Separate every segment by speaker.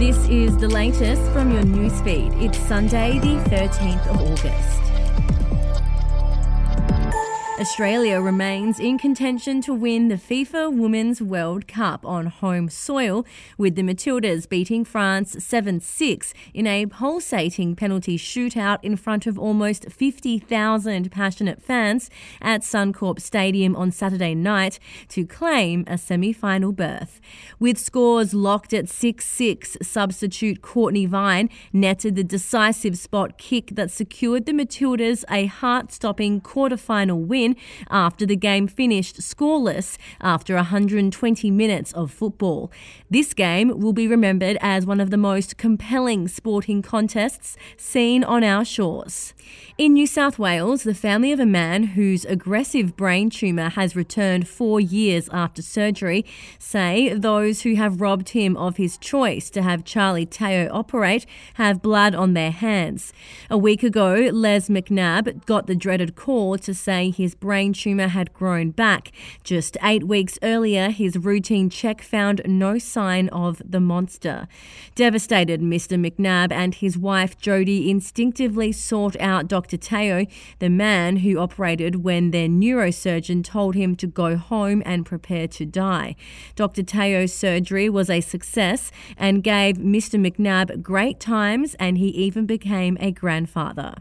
Speaker 1: This is the latest from your newsfeed. It's Sunday, the 13th of August. Australia remains in contention to win the FIFA Women's World Cup on home soil, with the Matildas beating France 7 6 in a pulsating penalty shootout in front of almost 50,000 passionate fans at Suncorp Stadium on Saturday night to claim a semi final berth. With scores locked at 6 6, substitute Cortnee Vine netted the decisive spot kick that secured the Matildas a heart stopping quarter final win after the game finished scoreless after 120 minutes of football. This game will be remembered as one of the most compelling sporting contests seen on our shores. In New South Wales, the family of a man whose aggressive brain tumour has returned four years after surgery say those who have robbed him of his choice to have Charlie Teo operate have blood on their hands. A week ago, Les McNabb got the dreaded call to say his brain tumour had grown back. Just eight weeks earlier, his routine check found no sign of the monster. Devastated, Mr. McNabb and his wife Jody instinctively sought out Dr. Teo, the man who operated when their neurosurgeon told him to go home and prepare to die. Dr. Teo's surgery was a success and gave Mr. McNabb great times, and he even became a grandfather.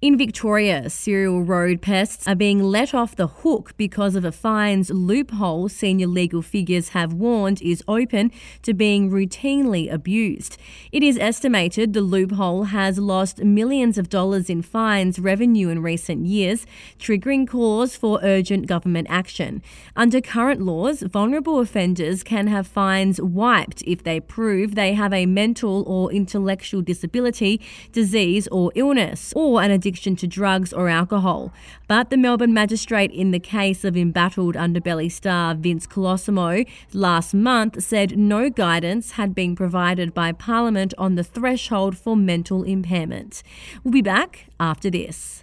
Speaker 1: In Victoria, serial road pests are being let off the hook because of a fines loophole senior legal figures have warned is open to being routinely abused. It is estimated the loophole has lost millions of dollars in fines revenue in recent years, triggering calls for urgent government action. Under current laws, vulnerable offenders can have fines wiped if they prove they have a mental or intellectual disability, disease, or illness, or an addiction to drugs or alcohol. But the Melbourne magistrate in the case of embattled underbelly star Vince Colosimo last month said no guidance had been provided by Parliament on the threshold for mental impairment. We'll be back after this.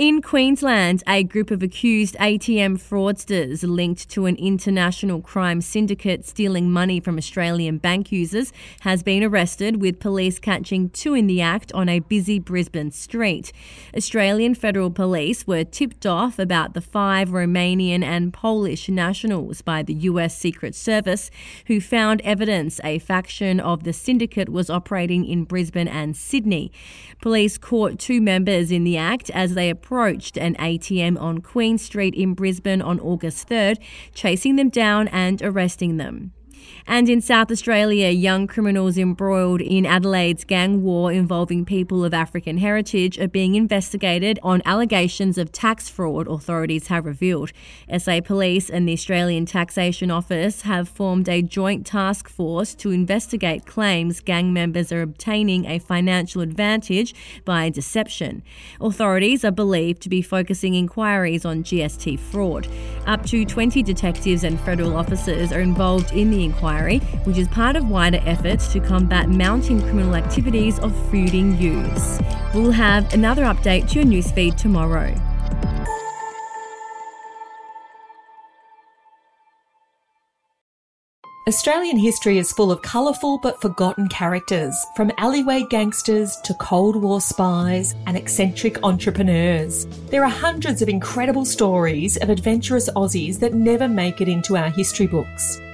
Speaker 1: In Queensland, a group of accused ATM fraudsters linked to an international crime syndicate stealing money from Australian bank users has been arrested, with police catching two in the act on a busy Brisbane street. Australian Federal Police were tipped off about the five Romanian and Polish nationals by the US Secret Service, who found evidence a faction of the syndicate was operating in Brisbane and Sydney. Police caught two members in the act as they approached an ATM on Queen Street in Brisbane on August 3rd, chasing them down and arresting them. And in South Australia, young criminals embroiled in Adelaide's gang war involving people of African heritage are being investigated on allegations of tax fraud, authorities have revealed. SA Police and the Australian Taxation Office have formed a joint task force to investigate claims gang members are obtaining a financial advantage by deception. Authorities are believed to be focusing inquiries on GST fraud. Up to 20 detectives and federal officers are involved in the inquiry, which is part of wider efforts to combat mounting criminal activities of fooding youths. We'll have another update to your newsfeed tomorrow.
Speaker 2: Australian history is full of colourful but forgotten characters, from alleyway gangsters to Cold War spies and eccentric entrepreneurs. There are hundreds of incredible stories of adventurous Aussies that never make it into our history books.